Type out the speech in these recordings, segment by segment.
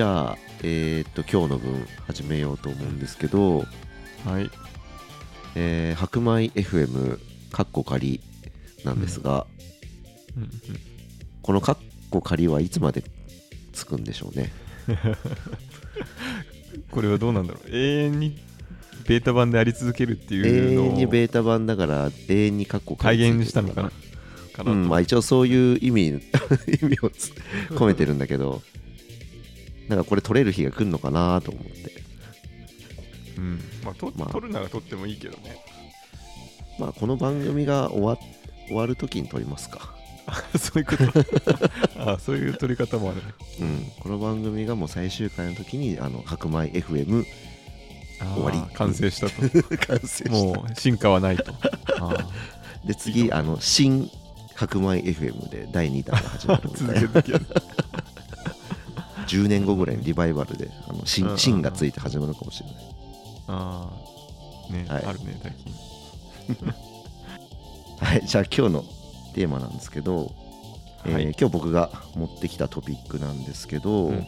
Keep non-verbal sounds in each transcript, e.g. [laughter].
じゃあえーっと今日の分始めようと思うんですけど、はい。えー白米 FM カッコ仮なんですが、うん。うんこのカッコ仮はいつまでつくんでしょうね？[laughs] これはどうなんだろう？永遠にベータ版であり続けるっていう永のを遠にベータ版だから永遠にカッコ仮体現したのかな？うんまあ一応そういう意味 [laughs] 意味をつ込めてるんだけどなんかこれ取れる日が来るのかなと思って。うん。まあとまあ。撮るなら撮ってもいいけどね。まあこの番組が終わ終わる時に撮りますか。[laughs] そういうこと。[laughs] あそういう撮り方もあるね。うん。この番組がもう最終回の時にあの白米 FM 終わり。完成したと。[laughs] 完成した。もう進化はないと。あで次あの新白米 FM で第2弾が始まるーみたいな。続けて10年後ぐらいにリバイバルであのがついて始まるかもしれない。ああね、はい。あるね最近。[laughs] はいじゃあ今日のテーマなんですけど、えーはい。今日僕が持ってきたトピックなんですけど、うんうんうん。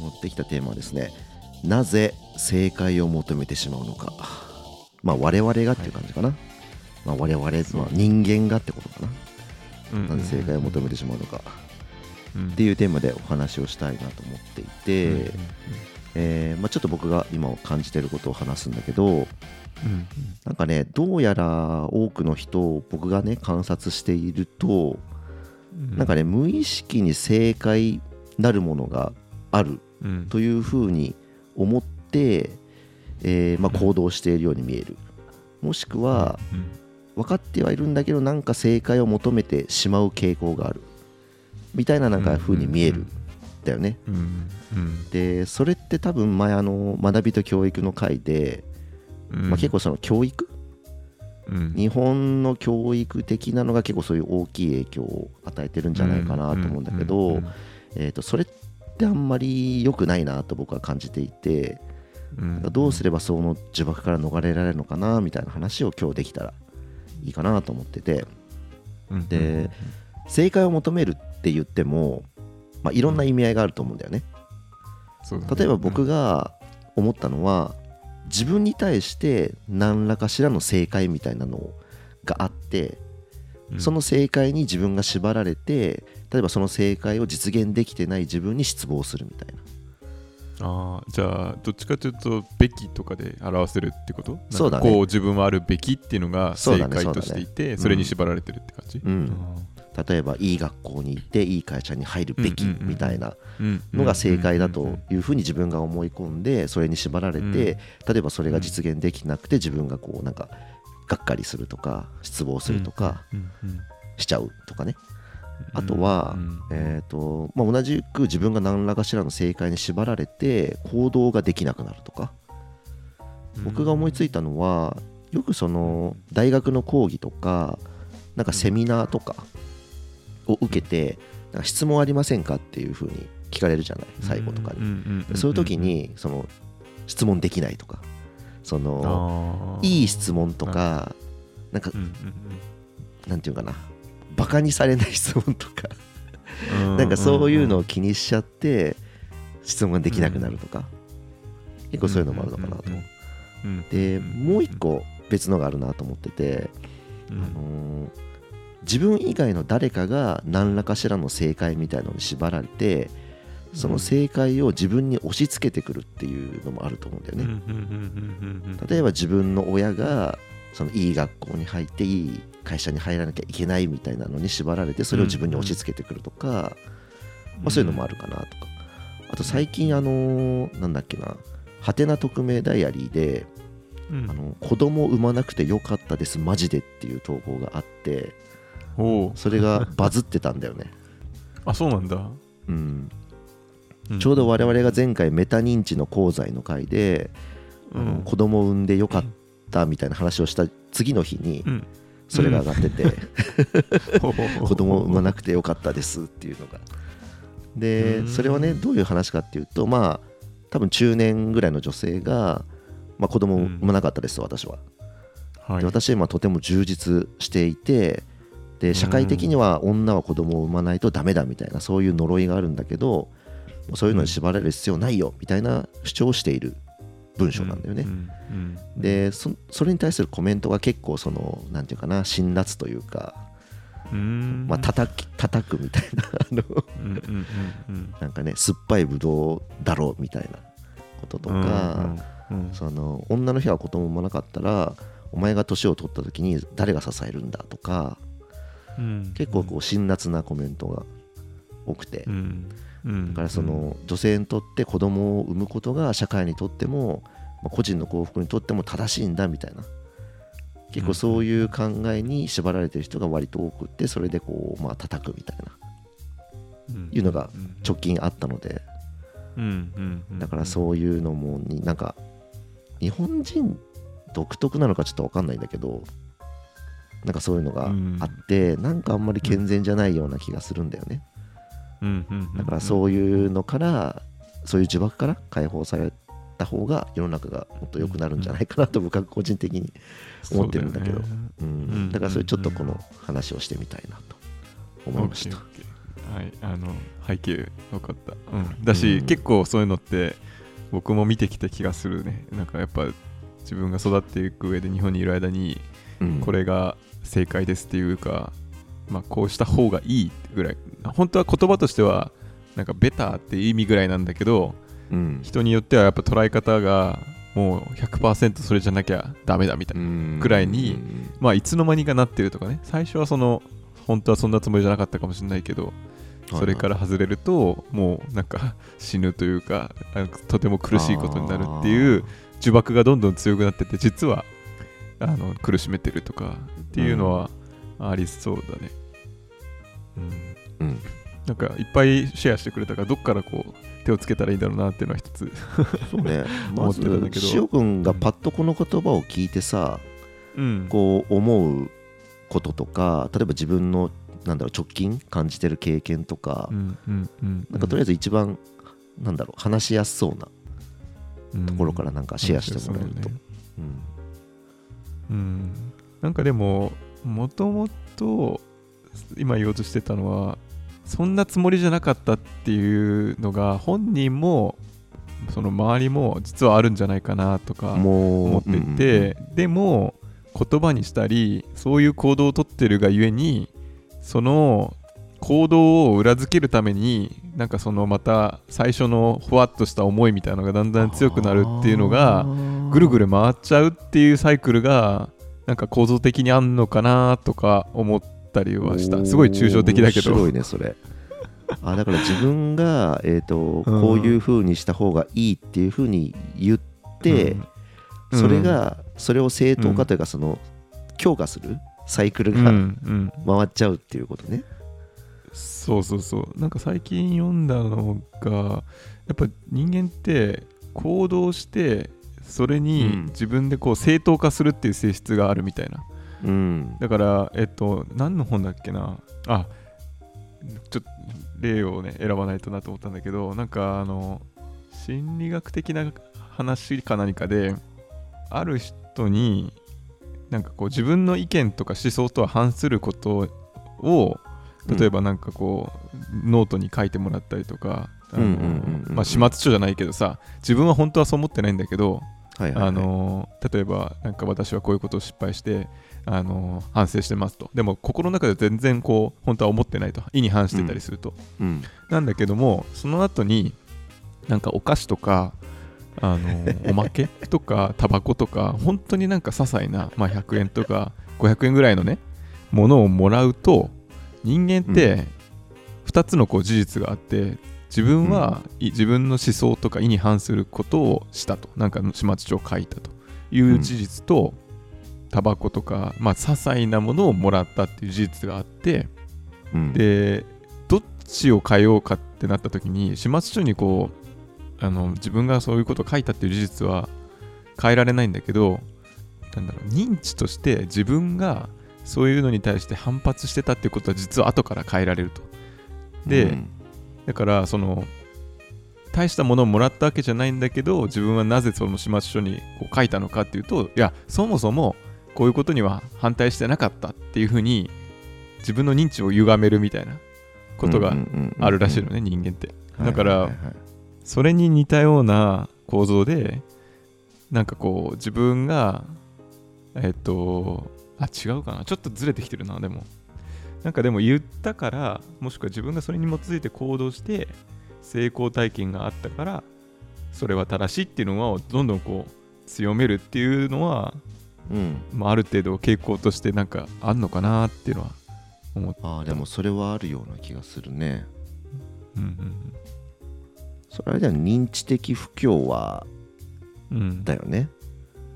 持ってきたテーマはですねなぜ正解を求めてしまうのか。まあ我々がっていう感じかな、まあ、我々、まあ、人間がってことかな、うんなぜ正解を求めてしまうのか。うんっていうテーマでお話をしたいなと思っていて、えーまあ、ちょっと僕が今感じてることを話すんだけどうんなんかねどうやら多くの人を僕がね観察しているとうん。なんかね無意識に正解なるものがあるうん。というふうに思って、えーまあ、行動しているように見える。もしくはうん。分かってはいるんだけどなんか正解を求めてしまう傾向があるみたいななんか風に見えるんだよね。でそれって多分前あの学びと教育の回で、うん。まあ、結構その教育？うん。日本の教育的なのが結構そういう大きい影響を与えてるんじゃないかなと思うんだけうんどうんえーとそれってあんまり良くないなと僕は感じていてうんどうすればその呪縛から逃れられるのかなみたいな話を今日できたらいいかなと思ってて。うんで正解を求めるって言っても、まあ、いろんな意味合いがあると思うんだよね。ね。例えば僕が思ったのは自分に対して何らかしらの正解みたいなのがあってうん。その正解に自分が縛られて例えばその正解を実現できてない自分に失望するみたいな。ああじゃあどっちかというとべきとかで表せるってこと？そうだね。こう自分はあるべきっていうのが正解としていてそれに縛られてるって感じ？うん例えばいい学校に行っていい会社に入るべきみたいなうんのが正解だというふうに自分が思い込んでそれに縛られて、うん。例えばそれが実現できなくて自分がこうなんかがっかりするとか失望するとかしちゃうとかね、うんあとは、うんえーとまあ、同じく自分が何らかしらの正解に縛られて行動ができなくなるとか。僕が思いついたのはよくその大学の講義とかなんかセミナーとかを受けてなんか質問ありませんかっていうふうに聞かれるじゃない？最後とかに。そういう時にその質問できないとか。そのいい質問とかなんかなんていうかな？バカにされない質問とか。うんなんかそういうのを気にしちゃって質問ができなくなるとか。結構そういうのもあるのかなと。でうんもう一個別のがあるなと思っててうん。あのー自分以外の誰かが何らかしらの正解みたいのに縛られてその正解を自分に押し付けてくるっていうのもあると思うんだよね。例えば自分の親がそのいい学校に入っていい会社に入らなきゃいけないみたいなのに縛られてそれを自分に押し付けてくるとか、まあ、そういうのもあるかなとか。あと最近あのーなんだっけな「はてな匿名ダイアリーで」うん。あの子供産まなくてよかったですマジでっていう投稿があってそれがバズってたんだよね、[laughs] あそうなんだ。うん、うん。ちょうど我々が前回メタ認知の講座の回で、あのうん子供を産んでよかったみたいな話をした次の日にうん。それが上がってて、ほうほ [laughs] うほう子供を産まなくてよかったですっていうのが。でうん。それはねどういう話かっていうとまあ多分中年ぐらいの女性が、まあ、子供を産まなかったです私は、はい。で私は今とても充実していてで社会的には女は子供を産まないとダメだみたいなそういう呪いがあるんだけどそういうのに縛られる必要ないよみたいな主張をしている文章なんだよね。でそそれに対するコメントが結構そのなんていうかな辛辣というか、うん。まあ叩き叩くみたいななんかね酸っぱいブドウだろうみたいなこととか、その女の日は子供もなかったらお前が年を取った時に誰が支えるんだとかうん結構こう辛辣なコメントが多くて、だからその女性にとって子供を産むことが社会にとってもまあ個人の幸福にとっても正しいんだみたいな。結構そういう考えに縛られてる人が割と多くってそれでこうまあ叩くみたいな。うん。いうのがうん。直近あったので。だからそういうのもになんか日本人独特なのかちょっと分かんないんだけどなんかそういうのがあってなんかあんまり健全じゃないような気がするんだよね。うんうんうんだからそういうのからそういう呪縛から解放された方が世の中がもっと良くなるんじゃないかなと僕は個人的に思ってるんだけど。そうん。うんだからそれちょっとこの話をしてみたいなと思いました。はいあの背景分かった、うん、だし、うん結構そういうのって僕も見てきた気がするね。なんかやっぱ自分が育っていく上で日本にいる間にうん。これが正解ですっていうか、まあ、こうした方がいいぐらい。本当は言葉としてはなんかベターっていう意味ぐらいなんだけどうん。人によってはやっぱ捉え方がもう100%それじゃなきゃダメだみたいな、うん。くらいにまあいつの間にかなってるとかね。最初はその本当はそんなつもりじゃなかったかもしれないけどそれから外れるともうなんか死ぬというかなんかとても苦しいことになるっていう呪縛がどんどん強くなってて実はあの苦しめてるとかっていうのはありそうだね、うん、うんなんかいっぱいシェアしてくれたからどっからこう手をつけたらいいんだろうなっていうのは一つ。そうね。[laughs] 思ってたんだけど。塩君がパッとこの言葉を聞いてさうん。こう思うこととか例えば自分のなんだろう直近感じてる経験とか、うんうんうんなんかとりあえず一番なんだろう話しやすそうなうんところからなんかシェアしてもらえると、そうねうん。うん、なんかでももともと今言おうとしてたのはそんなつもりじゃなかったっていうのが本人もその周りも実はあるんじゃないかなとか思っていて、でも言葉にしたりそういう行動をとってるがゆえにその行動を裏付けるためになんかそのまた最初のふわっとした思いみたいなのがだんだん強くなるっていうのがぐるぐるる回っちゃうっていうサイクルがなんか構造的にあんのかなとか思ったりはした。すごい抽象的だけど。面白いねそれ。[laughs] あだから自分が、えーとうん。こういう風にした方がいいっていう風に言って、うん。それがそれを正当化というかその強化するサイクルが回っちゃうっていうことね、そうそうそう。なんか最近読んだのがやっぱ人間って行動してそれうにん。自分でこう正当化するっていう性質があるみたいな。うん。だからえっと何の本だっけな。あちょっと例をね選ばないとなと思ったんだけどなんかあの心理学的な話か何かである人になんかこう自分の意見とか思想とは反することを例えばなんかこう、ノートに書いてもらったりとかまあ始末書じゃないけどさ自分は本当はそう思ってないんだけどはいはいはい。あの例えばなんか私はこういうことを失敗してあの反省してますと。でも心の中で全然こう本当は思ってないと。意に反してたりすると、うん。なんだけどもその後になんかお菓子とかあの [laughs] おまけとかタバコとか本当になんか些細な、まあ、100円とか500円ぐらいのねものをもらうと人間って2つのこう事実があって自分は、い自分の思想とか意に反することをしたと。なんか始末書を書いたという事実と、タバコとか、まあ、些細なものをもらったっていう事実があってうん。でどっちを変えようかってなった時に始末書にこうあの自分がそういうことを書いたっていう事実は変えられないんだけどなんだろう認知として自分がそういうのに対して反発してたっていうことは実は後から変えられると。でうんだからその大したものをもらったわけじゃないんだけど自分はなぜその始末書にこう書いたのかっていうといやそもそもこういうことには反対してなかったっていうふうに自分の認知を歪めるみたいなことがあるらしいのね、人間って。だからそれに似たような構造でなんかこう自分がえっとあ違うかな。ちょっとずれてきてるなでもなんかでも言ったからもしくは自分がそれに基づいて行動して成功体験があったからそれは正しいっていうのをどんどんこう強めるっていうのは、うん。まあ、ある程度傾向としてなんかあんのかなっていうのは思ってああでもそれはあるような気がするね。うんうんそれあれだよ認知的不協和うん。うんだよね。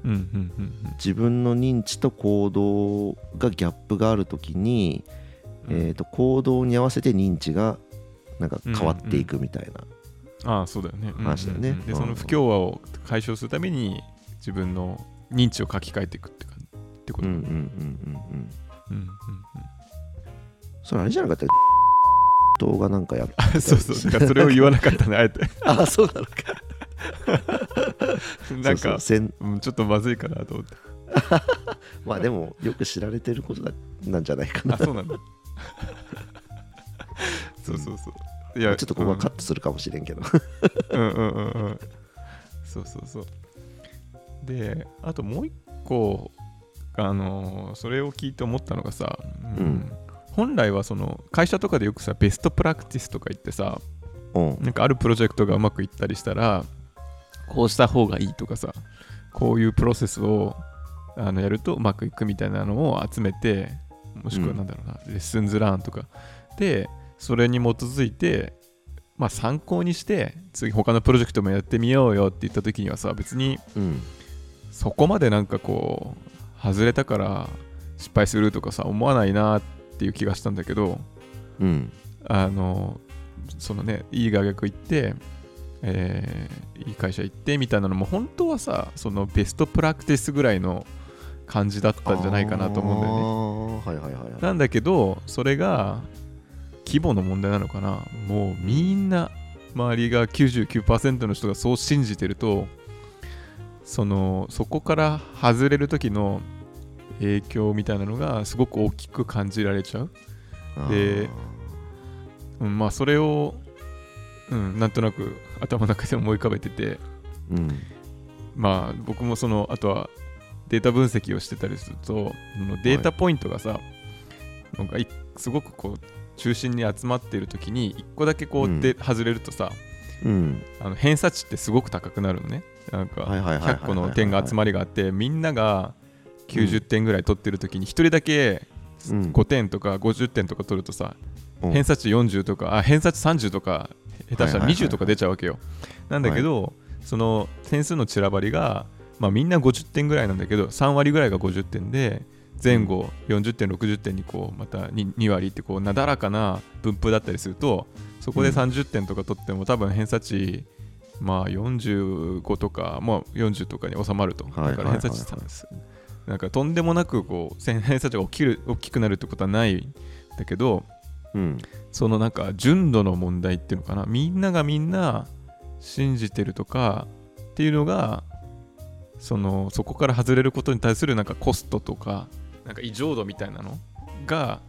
うんうんうん自分の認知と行動がギャップがある時に、うんえー、と行動に合わせて認知がなんか変わっていくみたいな、ああそうだよね。話だよねうん。うんうんでうん。その不協和を解消するために自分の認知を書き換えていくってかってこと？うんうんうんうんうん。うんうんそれあれじゃなかった動画なんかやっうんそうそう。だからそれを言わなかったねあえて。[laughs] あそうなのか。[laughs] なんかちょっとまずいかなと思って。[laughs] まあでもよく知られてることだなんじゃないかな。あそうなんだ。[laughs] そうそうそう。いやちょっとここはカットするかもしれんけど、うんうんうんうん。そうそうそう。で、あともう一個、あのーそれを聞いて思ったのがさ、うんうん本来はその会社とかでよくさ、ベストプラクティスとか言ってさ、うんなんかあるプロジェクトがうまくいったりしたら、こうした方がいいとかさ、こういうプロセスをあのやるとうまくいくみたいなのを集めて、もしくはなんだろうな、レッスンズラーンとか。で、それに基づいて、まあ参考にして、次他のプロジェクトもやってみようよって言った時にはさ、別にうん。そこまでなんかこう、外れたから失敗するとかさ、思わないなっていう気がしたんだけど、うん。あのそのねいい大学行って、えーいい会社行ってみたいなのも本当はさそのベストプラクティスぐらいの感じだったんじゃないかなと思うんだよね。はいはいはいはい。なんだけどそれが規模の問題なのかな。もうみんな周りが99%の人がそう信じてるとそのそこから外れる時の影響みたいなのがすごく大きく感じられちゃう。でうん、まあそれを、うん、なんとなく頭の中で思い浮かべてて。うん。まあ僕もそのあとはデータ分析をしてたりするとデータポイントがさ、なんかいすごくこう中心に集まっている時に1個だけこううん。で外れるとさ、うん。あの偏差値ってすごく高くなるのね。なんかはいはいはいはいはい100個の点が集まりがあってみんなが90点ぐらい取ってる時に1人だけうん。5点とか50点とか取るとさうん。偏差値40とかあ偏差値30とか下手したらはいはいはいはい20とか出ちゃうわけよ。なんだけど、その点数の散らばりが、まあ、みんな50点ぐらいなんだけど3割ぐらいが50点で前後40点60点にこうまた 2, 2割ってこうなだらかな分布だったりするとそこでうん。30点とか取っても多分偏差値まあ45とか、まあ、40とかに収まると、はいだから偏差値はいはいさなんかとんでもなくこう偏差値が大きく大きくなるってことはないんだけどうん。そのなんか純度の問題っていうのかな。みんながみんな信じてるとかっていうのがそのそこから外れることに対するなんかコストとかなんか異常度みたいなのが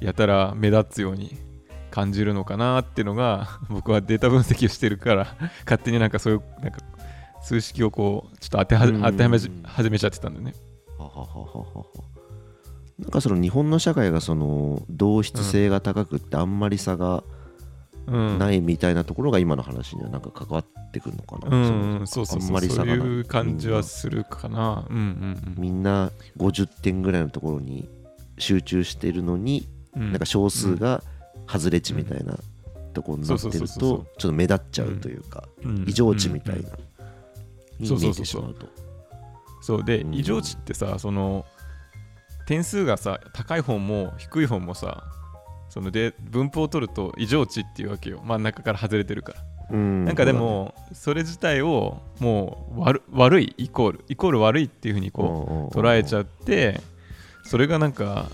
やたら目立つように感じるのかなっていうのが僕はデータ分析をしてるから勝手になんかそういうなんか数式をこうちょっと当てはうん当てはめ始めちゃってたんだよね。はははなんかその日本の社会がその同質性が高くってあんまり差がうん、ないみたいなところが今の話にはなんか関わってくるのかな、うん。うん、そうそうそう。あんまりそういいう感じはするかな。うん。うん。みんな50点ぐらいのところに集中してるのに、うん。なんか少数が外れ値みたいなところになってるとちょっと目立っちゃうというか、うん。異常値みたいな、うん。に見えてしまうと。そう。で、うん。異常値ってさその点数がさ高い方も低い方もさそので分布を取ると異常値っていうわけよ。真ん中から外れてるから、うん。なんかでもそれ自体をもう悪悪いイコールイコール悪いっていうふうにこう捉えちゃうってそれがなんか、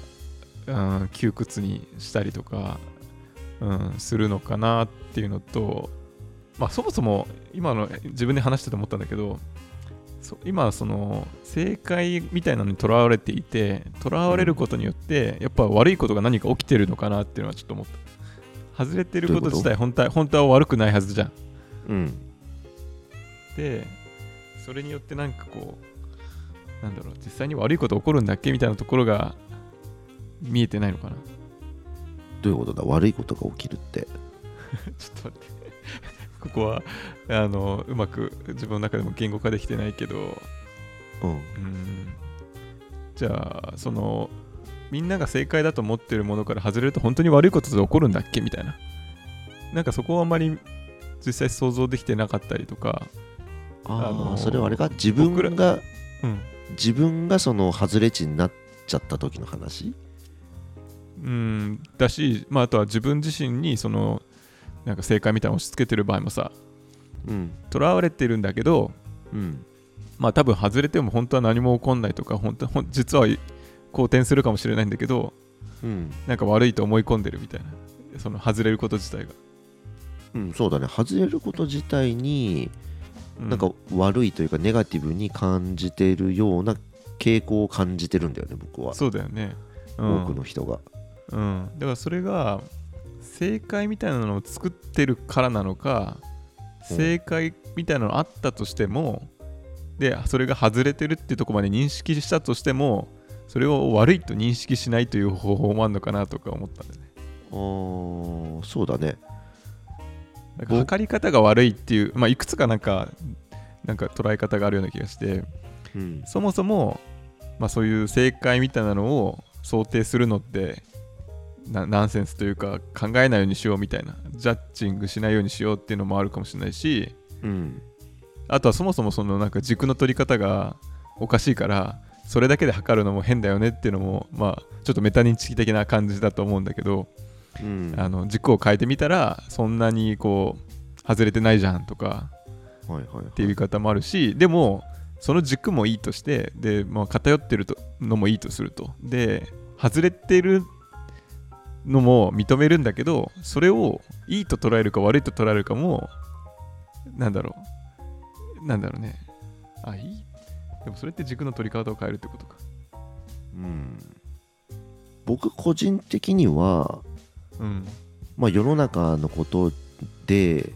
うん、窮屈にしたりとか、うん、するのかなっていうのと、まあ、そもそも今の自分で話してて思ったんだけどそ今その正解みたいなのにとらわれていてとらわれることによってやっぱ悪いことが何か起きてるのかなっていうのはちょっと思った。外れてること自体本当は本当は悪くないはずじゃん。うん。でそれによってなんかこうなんだろう実際に悪いこと起こるんだっけみたいなところが見えてないのかな。どういうことだ？悪いことが起きるって。[laughs] ちょっと待ってここはあのうまく自分の中でも言語化できてないけど。うん。うん。じゃあそのみんなが正解だと思ってるものから外れると本当に悪いことって起こるんだっけ？みたいな。なんかそこはあまり実際想像できてなかったりとか。ああ、あのーそれはあれか？自分僕がうん。自分がその外れ値になっちゃった時の話？うん。だし、まあ、あとは自分自身にそのなんか正解みたいなのを押し付けてる場合もさうん。とらわれてるんだけどうん。まあ多分外れても本当は何も起こんないとか本当実は好転するかもしれないんだけどうん。なんか悪いと思い込んでるみたいな。その外れること自体が、うん、そうだね。外れること自体にうなんか悪いというかネガティブに感じてるような傾向を感じてるんだよね僕は、そうだよね、うん、多くの人が。うん、だからそれが正解みたいなのを作ってるからなのかうん。正解みたいなのあったとしてもでそれが外れてるってところまで認識したとしてもそれを悪いと認識しないという方法もあるのかなとか思ったんだよね。あーそうだね。なんか測り方が悪いっていう、まあ、いくつかなんかなんか捉え方があるような気がしてうん。そもそも、まあ、そういう正解みたいなのを想定するのってなナンセンスというか考えないようにしようみたいなジャッジングしないようにしようっていうのもあるかもしれないしうん。あとはそもそもそのなんか軸の取り方がおかしいからそれだけで測るのも変だよねっていうのもまあちょっとメタ認知的な感じだと思うんだけど、うん。あの軸を変えてみたらそんなにこう外れてないじゃんとかはいはい。っていう言い方もあるしでもその軸もいいとしてで、まあ、偏ってるとのもいいとすると。で外れてるのも認めるんだけどそれをいいと捉えるか悪いと捉えるかもなんだろう。なんだろうね。あいい？でもそれって軸の取り方を変えるってことか。うん。僕個人的にはうん。まあ世の中のことで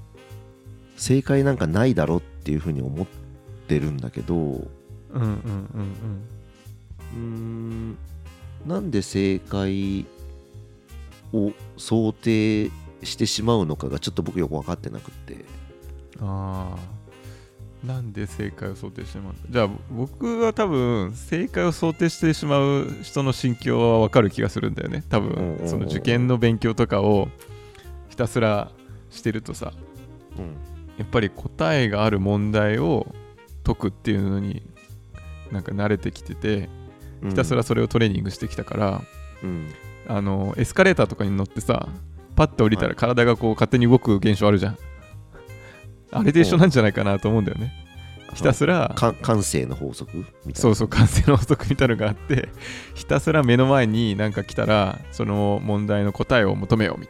正解なんかないだろっていうふうに思ってるんだけどうんうんうんうーん。なんで正解を想定してしまうのかがちょっと僕よく分かってなくって。うんああなんで正解を想定してしまう？じゃあ僕は多分正解を想定してしまう人の心境は分かる気がするんだよね。多分その受験の勉強とかをひたすらしてるとさ。うん。やっぱり答えがある問題を解くっていうのになんか慣れてきててひたすらそれをトレーニングしてきたから、うんあのエスカレーターとかに乗ってさパッと降りたらはい。体がこう勝手に動く現象あるじゃん、あれで一緒なんじゃないかなと思うんだよね。ひたすらか感性の法則みたいな。そうそう完成の法則みたいなのがあって [laughs] ひたすら目の前になんか来たらその問題の答えを求めようみ。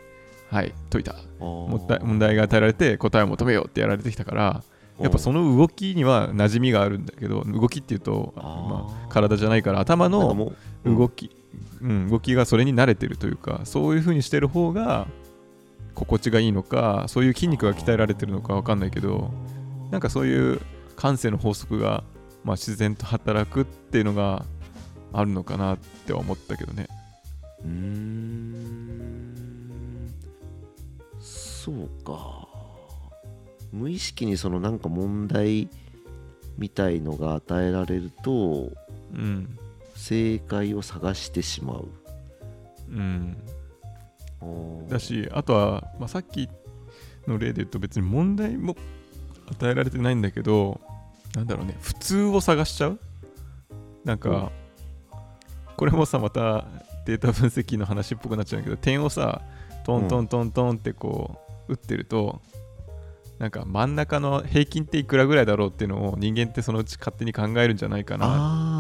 はい解いた。問題が与えられて答えを求めようってやられてきたからやっぱその動きには馴染みがあるんだけど動きっていうとまあ、体じゃないから頭の動き、うん、動きがそれに慣れてるというかそういう風にしてる方が心地がいいのかそういう筋肉が鍛えられてるのか分かんないけどなんかそういう感性の法則が、まあ、自然と働くっていうのがあるのかなって思ったけどね。うーん。そうか。無意識にそのなんか問題みたいのが与えられるとうん正解を探してしまう。うん。だしあとは、まあ、さっきの例で言うと別に問題も与えられてないんだけどなんだろうね普通を探しちゃう？なんか、これもさまたデータ分析の話っぽくなっちゃうんだけど点をさトントントントンってこう打ってるとなんか真ん中の平均っていくらぐらいだろうっていうのを人間ってそのうち勝手に考えるんじゃないかな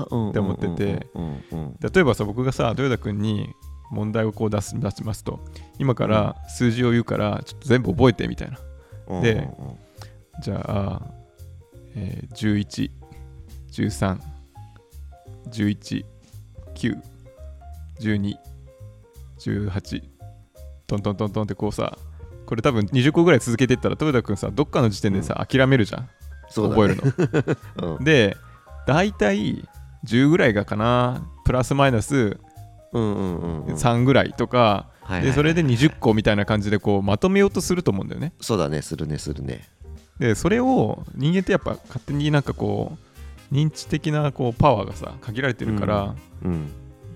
って思ってて。うんうんうん例えばさ僕がさ豊田君に問題をこう出す出しますと。今から数字を言うからちょっと全部覚えてみたいな。うんでうんうん。じゃあ、えー、11、13、11、9、12、18トントントントンってこうさこれ多分20個ぐらい続けていったら豊田君さどっかの時点でさ、諦めるじゃん。そうだ覚えねるの。[laughs] うん。で大体10ぐらいがかな。プラスマイナスうんうんうんうん。3ぐらいとか、でそれで20個みたいな感じでこうまとめようとすると思うんだよね。そうだね。するねするね。でそれを人間ってやっぱ勝手になんかこう認知的なこうパワーがさ限られてるから、うん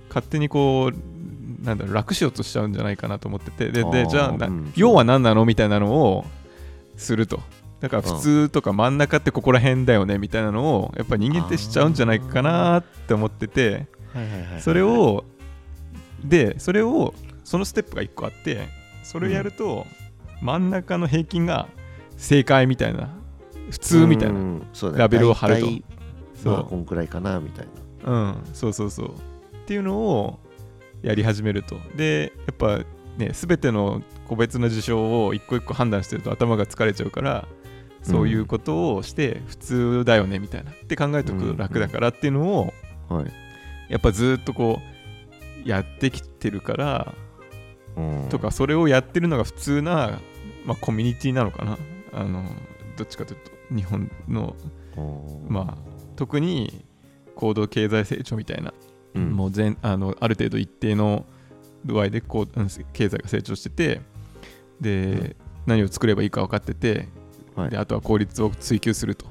勝手にこうなんだろう楽しようとしちゃうんじゃないかなと思ってて。でじゃあな、うん。要は何なの？みたいなのをするとだから普通とか真ん中ってここら辺だよねみたいなのをやっぱ人間ってしちゃうんじゃないかなって思っててそれをでそれをそのステップが1個あってそれをやると真ん中の平均が正解みたいな普通みたいなラベルを貼ると。そう。まあこんくらいかなみたいな。うん、そうそうそう。っていうのをやり始めると。で、やっぱね、すべての個別の事象を一個一個判断してると頭が疲れちゃうから、そういうことをして普通だよねみたいな。って考えておくと楽だからっていうのをはい。やっぱずっとこうやってきてるからうん。とかそれをやってるのが普通な、まあ、コミュニティなのかな。あのどっちかというと日本のうん。まあ特に高度経済成長みたいなうん。もう全あのある程度一定の度合いでこううん経済が成長しててで、何を作ればいいか分かってて、はい。であとは効率を追求すると。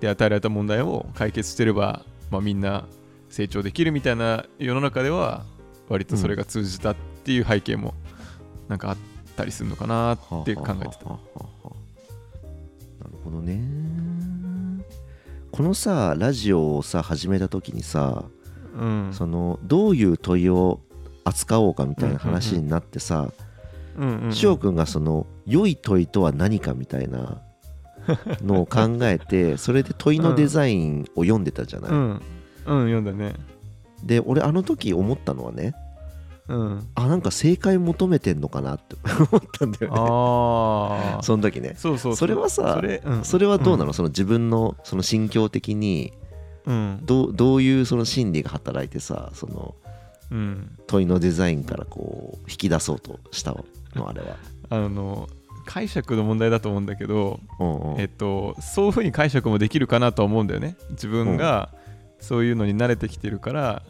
で与えられた問題を解決してれば、まあ、みんな成長できるみたいな世の中では割とそれが通じたっていう背景もなんかあったりするのかなって考えてた。はあはあはあはあなるほどねこのさラジオをさ始めた時にさうんそのどういう問いを扱おうかみたいな話になってさうんうんうん翔くんがその良い問いとは何かみたいな [laughs] のを考えてそれで問いのデザインを読んでたじゃない、うん、うん、読んだね。で俺あの時思ったのはねうん、あなんか正解求めてんのかなって [laughs] 思ったんだよね。ああその時ね。そうそうう。それはさそれ,、うん、それはどうなの、その自分のその心境的にうん。どうどういうその心理が働いてさそのうん、問いのデザインからこう引き出そうとしたのあれは。あの解釈の問題だと思うんだけど、うんうん。えっと、そういうふうに解釈もできるかなとは思うんだよね。自分がそういうのに慣れてきてるから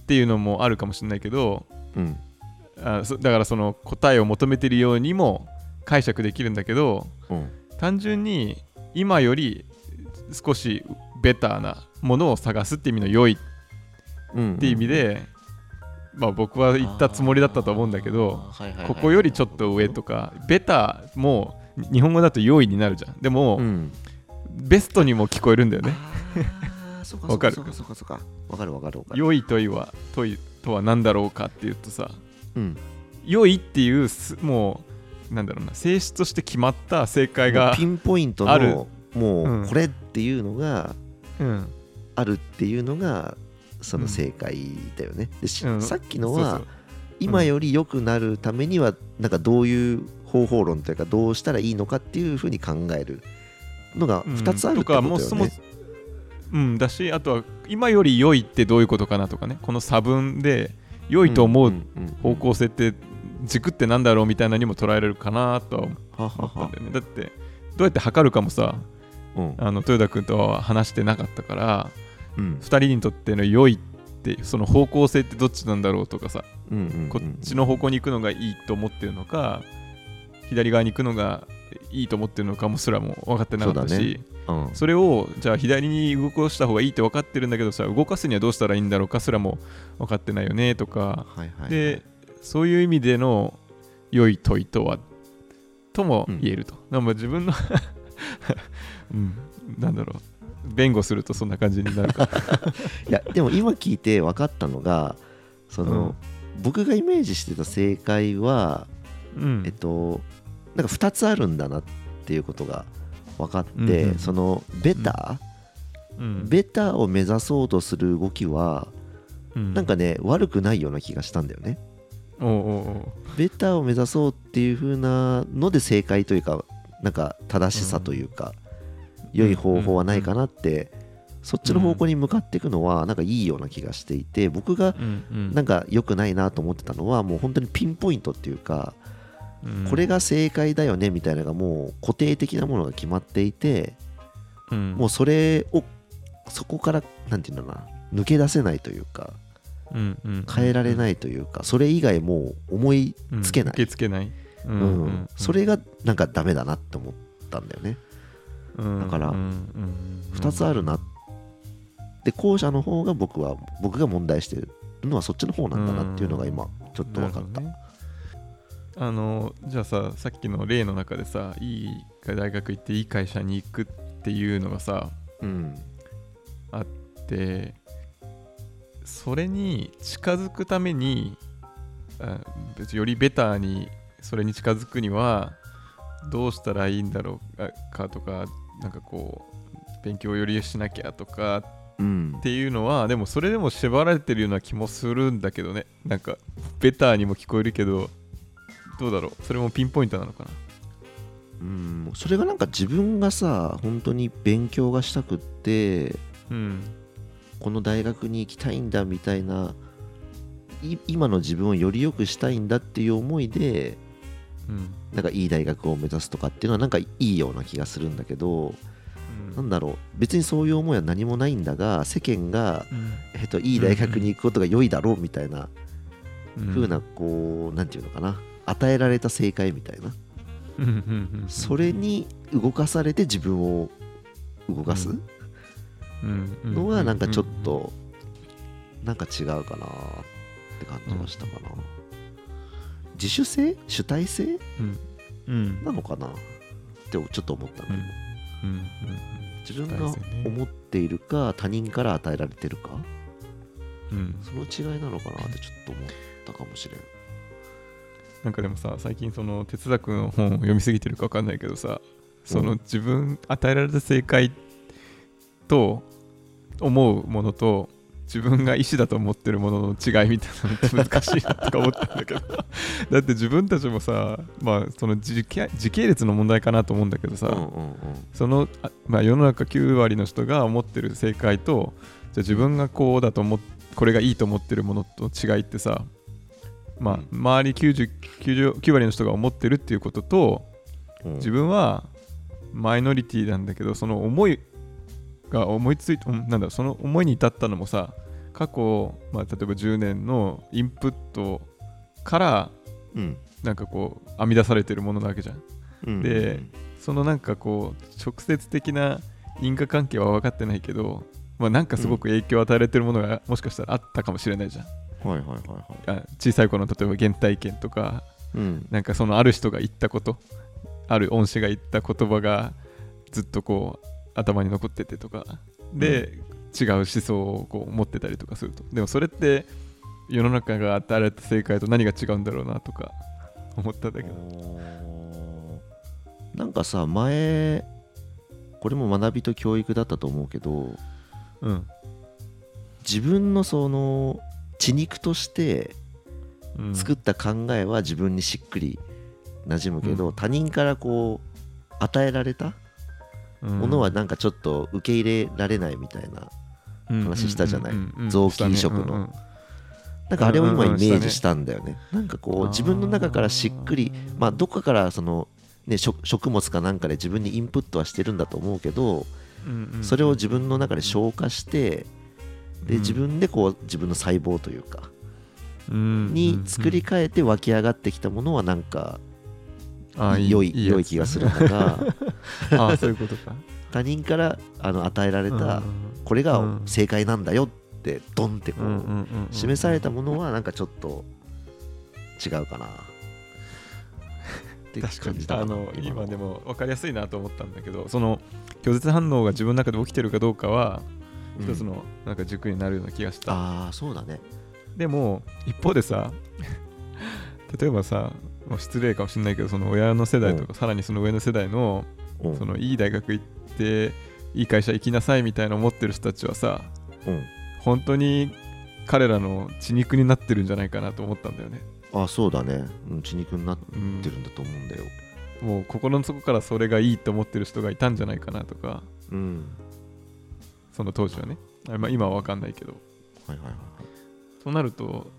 っていうのもあるかもしれないけどうん。あそだからその答えを求めてるようにも解釈できるんだけどうん。単純に今より少しベターなものを探すって意味の良いうんっていう意味で、まあ僕は言ったつもりだったと思うんだけどここよりちょっと上とかベタも日本語だと良いになるじゃん。でも、うん。ベストにも聞こえるんだよね。[laughs] わかる？わかるわかるわかる。良い問いは問いとは何だろうかっていうとさうん。良いっていうすもうなんだろうな性質として決まった正解もがうピンポイントある。のもうん。うこれっていうのがうん。あるっていうのがその正解だよね。うん。さっきのは今より良くなるためにはなんかどういう方法論というかどうしたらいいのかっていうふうに考えるのがうん。2つあるってことだよね。うそもうんだしあとは今より良いってどういうことかなとかね。この差分で良いと思う方向性って軸ってなんだろうみたいなのにも捉えられるかなとは思ったんだよね。だってどうやって測るかもさうん。あの豊田君とは話してなかったからうん。2人にとっての良いってその方向性ってどっちなんだろうとかさうんうんこっちの方向に行くのがいいと思ってるのか左側に行くのがいいと思ってるのかもすらも分かってなかったそうだしうん。それをじゃあ左に動かした方がいいって分かってるんだけどさ動かすにはどうしたらいいんだろうかすらも分かってないよねとかはいはいでそういう意味での良い問いとはとも言えると、なんか自分の [laughs] うんなんだろう弁護するとそんな感じになるか。ら [laughs] いやでも今聞いて分かったのがその、僕がイメージしてた正解はうん。えっとなんか2つあるんだなっていうことが分かって、うんうんそのベタ？うん。ベタを目指そうとする動きはうん。なんかね悪くないような気がしたんだよね。おうおうおう。ベタを目指そうっていう風なので正解というかなんか正しさというか、良い方法はないかなって、そっちの方向に向かっていくのはなんかいいような気がしていて僕がうんうん。なんか良くないなと思ってたのはもう本当にピンポイントっていうかうん。これが正解だよねみたいなのがもう固定的なものが決まっていてうん。もうそれをそこからなんていうのかな抜け出せないというかうんうん変えられないというかそれ以外もう思いつけない。受け付けない、ううん。それがなんかダメだなって思ったんだよねだから2つあるなで後者の方が僕は僕が問題してるのはそっちの方なんだなっていうのが今ちょっと分かった、ねあのじゃあささっきの例の中でさいい大学行っていい会社に行くっていうのがさうん。でそれに近づくためにあ別によりベターにそれに近づくにはどうしたらいいんだろうかとかなんかこう勉強をよりしなきゃとかうん。っていうのはでもそれでも縛られてるような気もするんだけどね。なんかベターにも聞こえるけどどうだろう？それもピンポイントなのかな？うん。それがなんか自分がさ本当に勉強がしたくってうん。この大学に行きたいんだみたいない今の自分をより良くしたいんだっていう思いでうんなんかいい大学を目指すとかっていうのはなんかいいような気がするんだけどなんだろう。別にそういう思いは何もないんだが世間が、えっと、いい大学に行くことが良いだろうみたいなうん。風なこうなんていうのかな。与えられた正解みたいな。それに動かされて自分を動かすのがなんかちょっとなんか違うかなって感じがしたかな自主性？主体性？うん。うん。なのかな？ってちょっと思ったんだけど。うん。うん。自分が思っているか他人から与えられてるか？うん。その違いなのかなってちょっと思ったかもしれん。なんかでもさ最近その哲学の本を読みすぎてるか分かんないけどさその自分与えられた正解と思うものと自分が意思だと思ってるものの違いみたいなのって難しいなとか思ったんだけど。[laughs] だって自分たちもさまあその時系時系列の問題かなと思うんだけどさ、うんうんうん。その、あまあ、世の中9割の人が思ってる正解とじゃあ自分がこうだと思っこれがいいと思ってるものと違いってさまあうん。周り90 90 9割の人が思ってるっていうこととうん。自分はマイノリティなんだけどその思いが思いついうんなんだその思いに至ったのもさ過去、まあ、例えば10年のインプットからうん。なんかこう編み出されてるものなわけじゃん。うん。でそのなんかこう直接的な因果関係は分かってないけど、まあ、なんかすごく影響を与えられてるものがもしかしたらあったかもしれないじゃん。はいはいはいはい。あ小さい頃の例えば原体験とかうん。なんかそのある人が言ったことある恩師が言った言葉がずっとこう頭に残っててとか。で、違う思想をこう持ってたりとかすると。でもそれって世の中が与えられた正解と何が違うんだろうなとか。思ったんだ。けどなんかさ前これも学びと教育だったと思うけどうん、自分のその血肉としてうん、作った考えは自分にしっくり馴染むけど、うん。他人からこう与えられたものはなんかちょっと受け入れられないみたいな、話したじゃない？臓器移植の。なんかあれを今イメージしたんだよね。なんかこう自分の中からしっくりまあどっかからそのね食食物かなんかで自分にインプットはしてるんだと思うけどそれを自分の中で消化してで自分でこう自分の細胞というかに作り変えて湧き上がってきたものはなんか良い良い気がするんだがああ [laughs] そういうことか。他人からあの与えられたこれが正解なんだよってドンってこう示されたものはなんかちょっと違うかな。って確かに。あの今でも分かりやすいなと思ったんだけどその拒絶反応が自分の中で起きてるかどうかはうん。一つのなんか軸になるような気がした、ああそうだね。でも一方でさ例えばさまあ失礼かもしれないけどその親の世代とかさらにその上の世代のうんそのいい大学行っていい会社行きなさいみたいな思ってる人たちはさうん。本当に彼らの血肉になってるんじゃないかなと思ったんだよね、あそうだね。うん血肉になっうんてるんだと思うんだよ。もう心の底からそれがいいと思ってる人がいたんじゃないかなとかうん。その当時はね、あまあ、今は分かんないけど。はいはいはいそうなると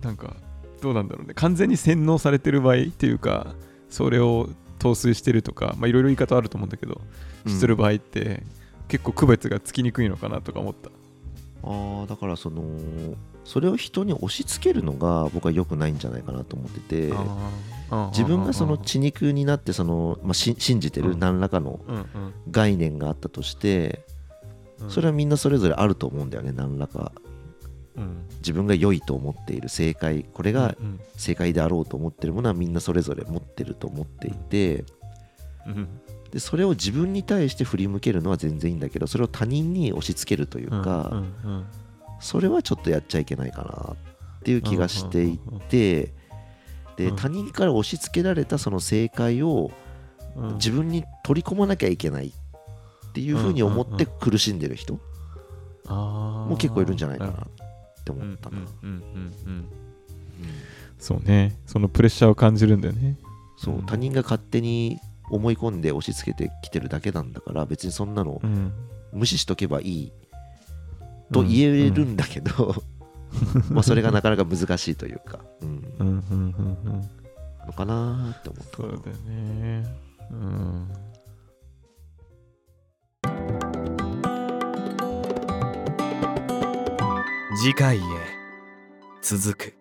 なんかどうなんだろうね。完全に洗脳されてる場合っていうかそれを陶酔してるとかまあいろいろ言い方あると思うんだけどしてる場合って、結構区別がつきにくいのかなとか思った。ああだからそのそれを人に押し付けるのが僕は良くないんじゃないかなと思ってて自分がその血肉になってその、まあ、し信じてるうん。何らかの概念があったとしてうん。それはみんなそれぞれあると思うんだよね何らか。うん自分が良いと思っている正解これがうん正解であろうと思ってるものはみんなそれぞれ持ってると思っていてうんでそれを自分に対して振り向けるのは全然いいんだけどそれを他人に押し付けるというか、それはちょっとやっちゃいけないかなっていう気がしていてでうん。他人から押し付けられたその正解を自分に取り込まなきゃいけないっていうふうに思って苦しんでる人も結構いるんじゃないかなって思ったな。そうね。そのプレッシャーを感じるんだよね。そううん。他人が勝手に思い込んで押し付けてきてるだけなんだから別にそんなのうん。無視しとけばいいと言えるんだけど、[laughs] まあそれがなかなか難しいというか、うん。うんうんうんうん。のかなって思ったそうだよね。うん次回へ。続く。